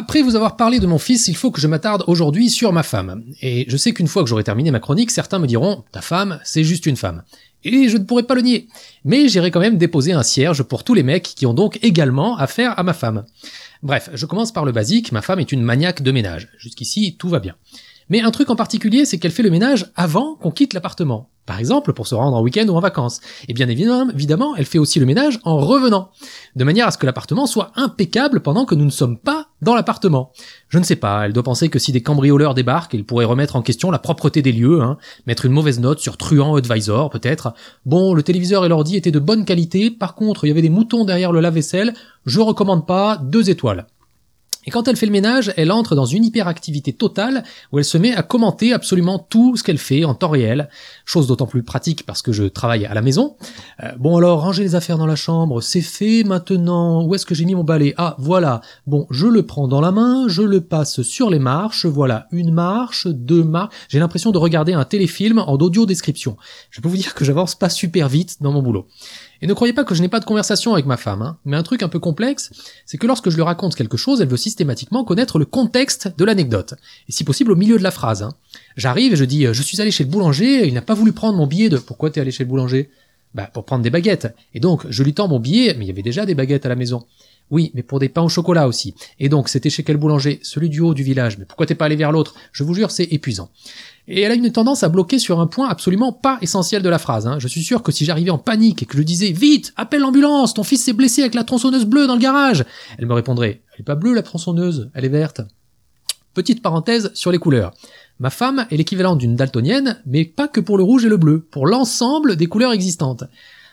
Après vous avoir parlé de mon fils, il faut que je m'attarde aujourd'hui sur ma femme. Et je sais qu'une fois que j'aurai terminé ma chronique, certains me diront Ta femme, c'est juste une femme. Et je ne pourrais pas le nier. Mais j'irai quand même déposer un cierge pour tous les mecs qui ont donc également affaire à ma femme. Bref, je commence par le basique, ma femme est une maniaque de ménage. Jusqu'ici, tout va bien. Mais un truc en particulier, c'est qu'elle fait le ménage avant qu'on quitte l'appartement. Par exemple, pour se rendre en week-end ou en vacances. Et bien évidemment, elle fait aussi le ménage en revenant. De manière à ce que l'appartement soit impeccable pendant que nous ne sommes pas dans l'appartement. Je ne sais pas, elle doit penser que si des cambrioleurs débarquent, ils pourraient remettre en question la propreté des lieux, hein, mettre une mauvaise note sur Truand Advisor, peut-être. Bon, le téléviseur et l'ordi étaient de bonne qualité, par contre, il y avait des moutons derrière le lave-vaisselle, je recommande pas, deux étoiles. Et quand elle fait le ménage, elle entre dans une hyperactivité totale où elle se met à commenter absolument tout ce qu'elle fait en temps réel, chose d'autant plus pratique parce que je travaille à la maison. Euh, bon alors, ranger les affaires dans la chambre, c'est fait maintenant. Où est-ce que j'ai mis mon balai? Ah, voilà. Bon, je le prends dans la main, je le passe sur les marches, voilà, une marche, deux marches. J'ai l'impression de regarder un téléfilm en audio description. Je peux vous dire que j'avance pas super vite dans mon boulot. Et ne croyez pas que je n'ai pas de conversation avec ma femme, hein. mais un truc un peu complexe, c'est que lorsque je lui raconte quelque chose, elle veut systématiquement connaître le contexte de l'anecdote, et si possible au milieu de la phrase. Hein. J'arrive et je dis, je suis allé chez le boulanger, il n'a pas voulu prendre mon billet de... Pourquoi t'es allé chez le boulanger? Bah pour prendre des baguettes. Et donc je lui tends mon billet, mais il y avait déjà des baguettes à la maison. Oui, mais pour des pains au chocolat aussi. Et donc, c'était chez quel boulanger? Celui du haut du village. Mais pourquoi t'es pas allé vers l'autre? Je vous jure, c'est épuisant. Et elle a une tendance à bloquer sur un point absolument pas essentiel de la phrase. Hein. Je suis sûr que si j'arrivais en panique et que je disais Vite, appelle l'ambulance, ton fils s'est blessé avec la tronçonneuse bleue dans le garage, elle me répondrait Elle est pas bleue la tronçonneuse, elle est verte. Petite parenthèse sur les couleurs. Ma femme est l'équivalent d'une daltonienne, mais pas que pour le rouge et le bleu, pour l'ensemble des couleurs existantes.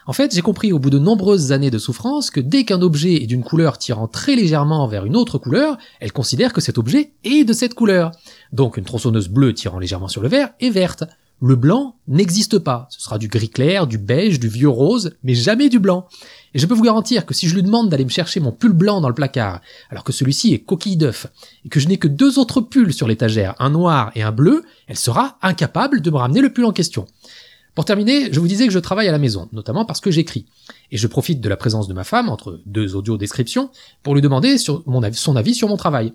En fait, j'ai compris au bout de nombreuses années de souffrance que dès qu'un objet est d'une couleur tirant très légèrement vers une autre couleur, elle considère que cet objet est de cette couleur. Donc une tronçonneuse bleue tirant légèrement sur le vert est verte. Le blanc n'existe pas. Ce sera du gris clair, du beige, du vieux rose, mais jamais du blanc. Et je peux vous garantir que si je lui demande d'aller me chercher mon pull blanc dans le placard, alors que celui-ci est coquille d'œuf, et que je n'ai que deux autres pulls sur l'étagère, un noir et un bleu, elle sera incapable de me ramener le pull en question. Pour terminer, je vous disais que je travaille à la maison, notamment parce que j'écris. Et je profite de la présence de ma femme, entre deux audio descriptions, pour lui demander son avis sur mon travail.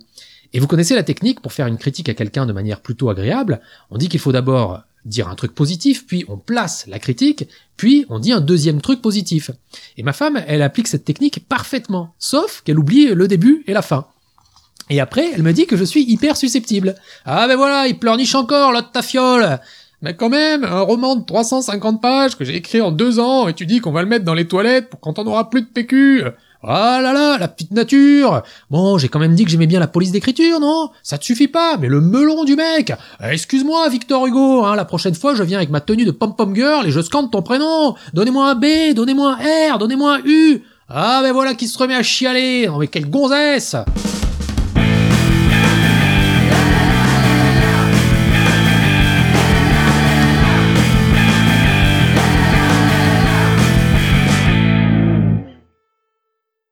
Et vous connaissez la technique pour faire une critique à quelqu'un de manière plutôt agréable. On dit qu'il faut d'abord dire un truc positif, puis on place la critique, puis on dit un deuxième truc positif. Et ma femme, elle applique cette technique parfaitement, sauf qu'elle oublie le début et la fin. Et après, elle me dit que je suis hyper susceptible. Ah ben voilà, il pleurniche encore, l'autre ta fiole mais quand même, un roman de 350 pages que j'ai écrit en deux ans et tu dis qu'on va le mettre dans les toilettes pour quand on aura plus de PQ. Ah là là, la petite nature. Bon, j'ai quand même dit que j'aimais bien la police d'écriture, non? Ça te suffit pas, mais le melon du mec. Excuse-moi, Victor Hugo, hein, la prochaine fois, je viens avec ma tenue de pom-pom girl et je scande ton prénom. Donnez-moi un B, donnez-moi un R, donnez-moi un U. Ah ben voilà qui se remet à chialer. Oh mais quelle gonzesse